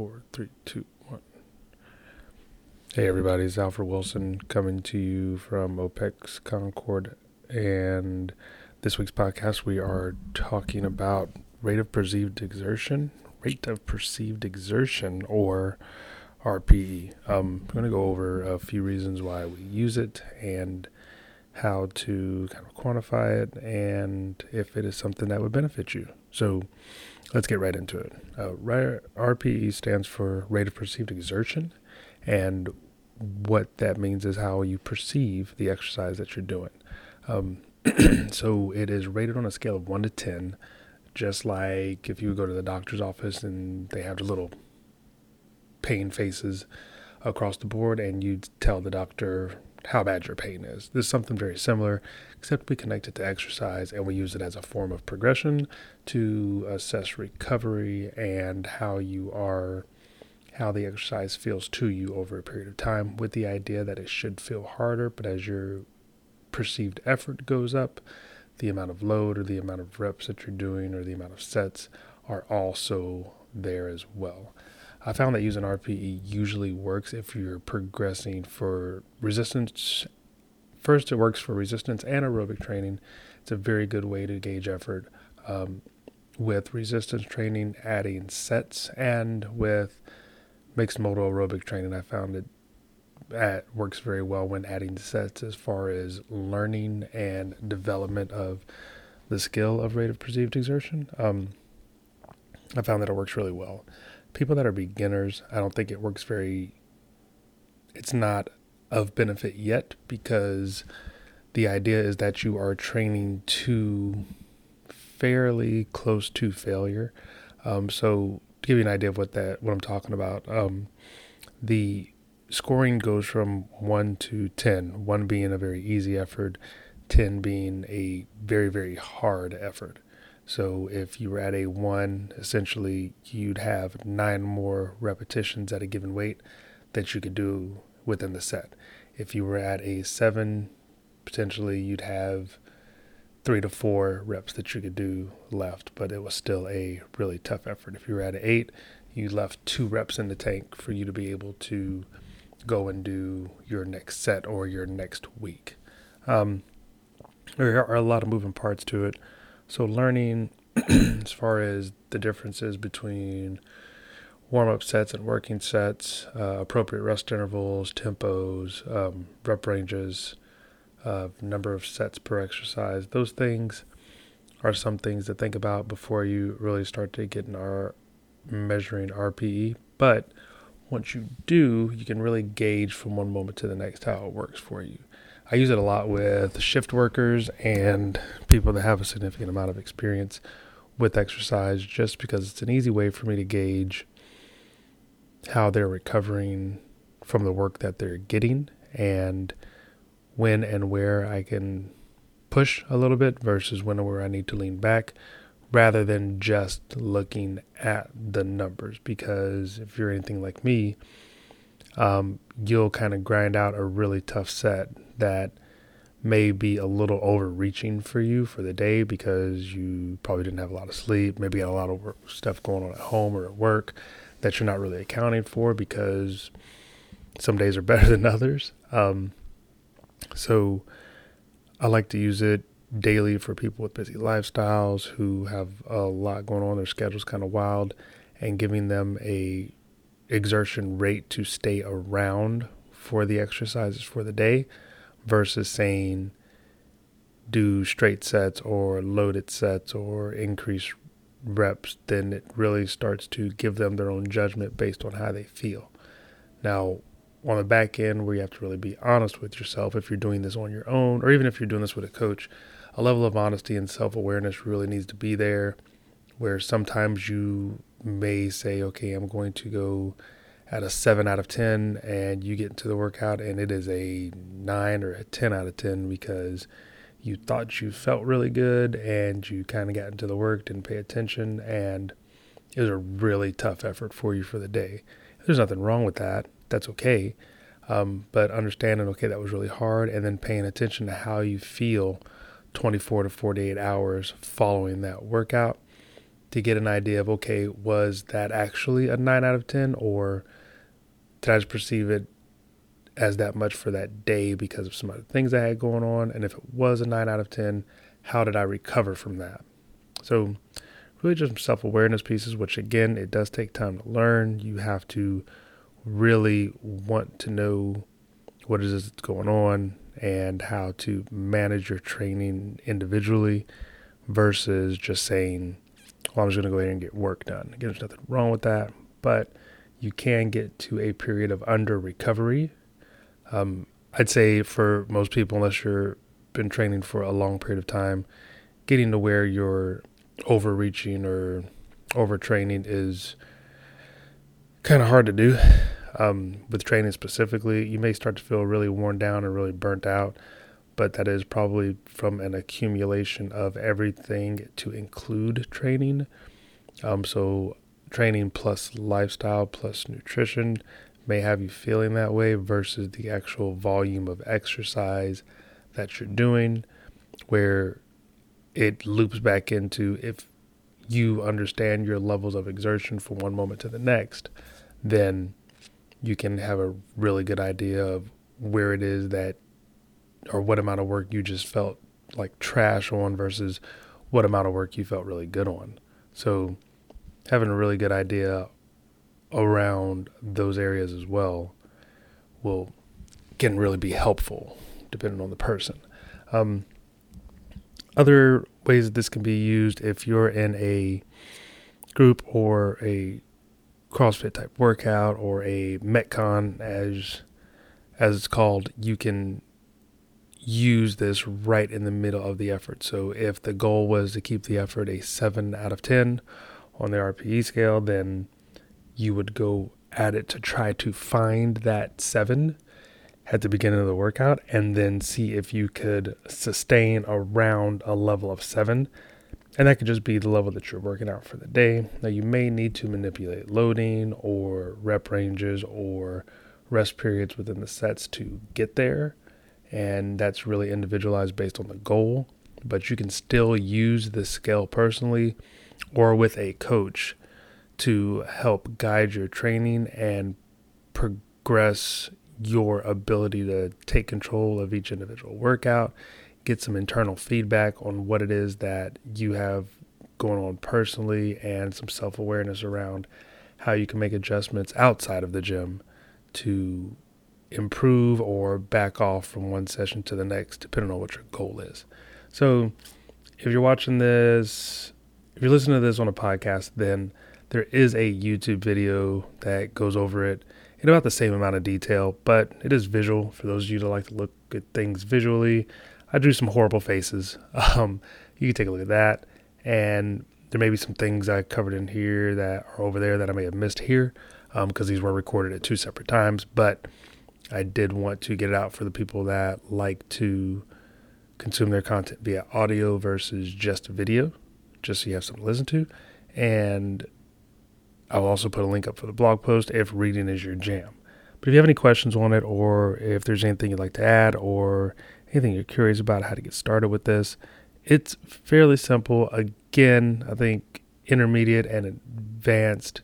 four, three, two, one. Hey, everybody, it's Alfred Wilson coming to you from OPEX Concord. And this week's podcast, we are talking about rate of perceived exertion, rate of perceived exertion, or RPE. Um, I'm going to go over a few reasons why we use it and how to kind of quantify it and if it is something that would benefit you. So let's get right into it. Uh, RPE stands for rate of perceived exertion, and what that means is how you perceive the exercise that you're doing. Um, so it is rated on a scale of 1 to 10, just like if you go to the doctor's office and they have the little pain faces across the board, and you tell the doctor how bad your pain is. This is something very similar, except we connect it to exercise and we use it as a form of progression to assess recovery and how you are, how the exercise feels to you over a period of time, with the idea that it should feel harder, but as your perceived effort goes up, the amount of load or the amount of reps that you're doing or the amount of sets are also there as well. I found that using RPE usually works if you're progressing for resistance. First, it works for resistance and aerobic training. It's a very good way to gauge effort. Um, with resistance training, adding sets, and with mixed modal aerobic training, I found it at, works very well when adding sets as far as learning and development of the skill of rate of perceived exertion. Um, I found that it works really well people that are beginners, I don't think it works very, it's not of benefit yet because the idea is that you are training to fairly close to failure. Um, so to give you an idea of what that what I'm talking about, um, the scoring goes from one to ten. One being a very easy effort, ten being a very very hard effort. So if you were at a one, essentially you'd have nine more repetitions at a given weight that you could do within the set. If you were at a seven, potentially you'd have three to four reps that you could do left, but it was still a really tough effort. If you were at an eight, you left two reps in the tank for you to be able to go and do your next set or your next week. Um, there are a lot of moving parts to it. So learning as far as the differences between warm up sets and working sets, uh, appropriate rest intervals, tempos, um, rep ranges, uh, number of sets per exercise. Those things are some things to think about before you really start to get in our measuring RPE. But once you do, you can really gauge from one moment to the next how it works for you. I use it a lot with shift workers and people that have a significant amount of experience with exercise just because it's an easy way for me to gauge how they're recovering from the work that they're getting and when and where I can push a little bit versus when and where I need to lean back rather than just looking at the numbers. Because if you're anything like me um, you'll kind of grind out a really tough set that may be a little overreaching for you for the day because you probably didn't have a lot of sleep, maybe had a lot of stuff going on at home or at work that you're not really accounting for because some days are better than others. Um, so I like to use it daily for people with busy lifestyles who have a lot going on. Their schedule's kind of wild, and giving them a exertion rate to stay around for the exercises for the day versus saying do straight sets or loaded sets or increase reps, then it really starts to give them their own judgment based on how they feel. Now, on the back end, where you have to really be honest with yourself, if you're doing this on your own, or even if you're doing this with a coach, a level of honesty and self awareness really needs to be there. Where sometimes you may say, okay, I'm going to go at a 7 out of 10 and you get into the workout and it is a 9 or a 10 out of 10 because you thought you felt really good and you kind of got into the work, didn't pay attention, and it was a really tough effort for you for the day. There's nothing wrong with that. That's okay. Um, but understanding, okay, that was really hard, and then paying attention to how you feel 24 to 48 hours following that workout to get an idea of okay, was that actually a nine out of ten, or did I just perceive it as that much for that day because of some other things I had going on? And if it was a nine out of ten, how did I recover from that? So, really, just self awareness pieces, which again, it does take time to learn. You have to really want to know what is that's going on and how to manage your training individually versus just saying, well, I'm just going to go ahead and get work done. Again, there's nothing wrong with that, but you can get to a period of under recovery. Um, I'd say for most people, unless you've been training for a long period of time, getting to where you're overreaching or overtraining is kind of hard to do. Um, with training specifically, you may start to feel really worn down and really burnt out, but that is probably from an accumulation of everything to include training. Um, so, training plus lifestyle plus nutrition may have you feeling that way versus the actual volume of exercise that you're doing, where it loops back into if you understand your levels of exertion from one moment to the next, then you can have a really good idea of where it is that or what amount of work you just felt like trash on versus what amount of work you felt really good on. So having a really good idea around those areas as well will can really be helpful depending on the person. Um, other ways that this can be used if you're in a group or a CrossFit type workout or a Metcon as as it's called, you can use this right in the middle of the effort. So if the goal was to keep the effort a 7 out of 10 on the RPE scale, then you would go at it to try to find that 7 at the beginning of the workout and then see if you could sustain around a level of seven. And that could just be the level that you're working out for the day. Now, you may need to manipulate loading or rep ranges or rest periods within the sets to get there. And that's really individualized based on the goal. But you can still use the scale personally or with a coach to help guide your training and progress your ability to take control of each individual workout, get some internal feedback on what it is that you have going on personally, and some self awareness around how you can make adjustments outside of the gym to improve or back off from one session to the next, depending on what your goal is. So, if you're watching this, if you're listening to this on a podcast, then there is a YouTube video that goes over it in about the same amount of detail, but it is visual for those of you that like to look at things visually. I drew some horrible faces. Um, you can take a look at that, and there may be some things I covered in here that are over there that I may have missed here because um, these were recorded at two separate times. But I did want to get it out for the people that like to consume their content via audio versus just video, just so you have something to listen to. And I'll also put a link up for the blog post if reading is your jam. But if you have any questions on it, or if there's anything you'd like to add, or anything you're curious about how to get started with this, it's fairly simple. Again, I think intermediate and advanced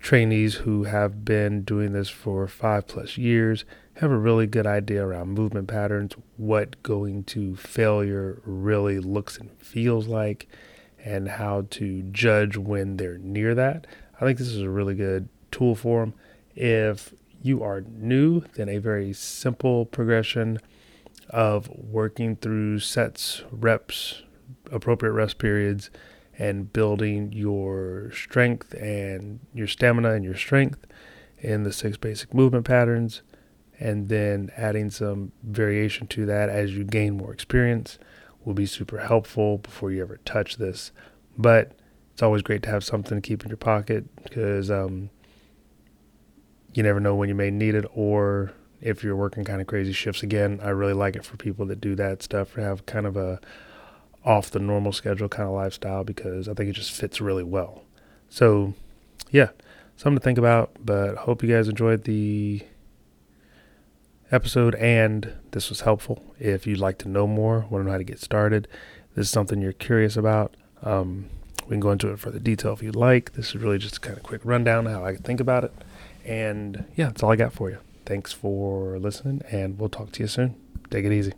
trainees who have been doing this for five plus years have a really good idea around movement patterns, what going to failure really looks and feels like, and how to judge when they're near that. I think this is a really good tool for them. If you are new, then a very simple progression of working through sets, reps, appropriate rest periods, and building your strength and your stamina and your strength in the six basic movement patterns, and then adding some variation to that as you gain more experience will be super helpful before you ever touch this. But it's always great to have something to keep in your pocket because um, you never know when you may need it or if you're working kind of crazy shifts again i really like it for people that do that stuff have kind of a off the normal schedule kind of lifestyle because i think it just fits really well so yeah something to think about but hope you guys enjoyed the episode and this was helpful if you'd like to know more want to know how to get started this is something you're curious about um, We can go into it further detail if you'd like. This is really just a kind of quick rundown of how I think about it. And yeah, that's all I got for you. Thanks for listening, and we'll talk to you soon. Take it easy.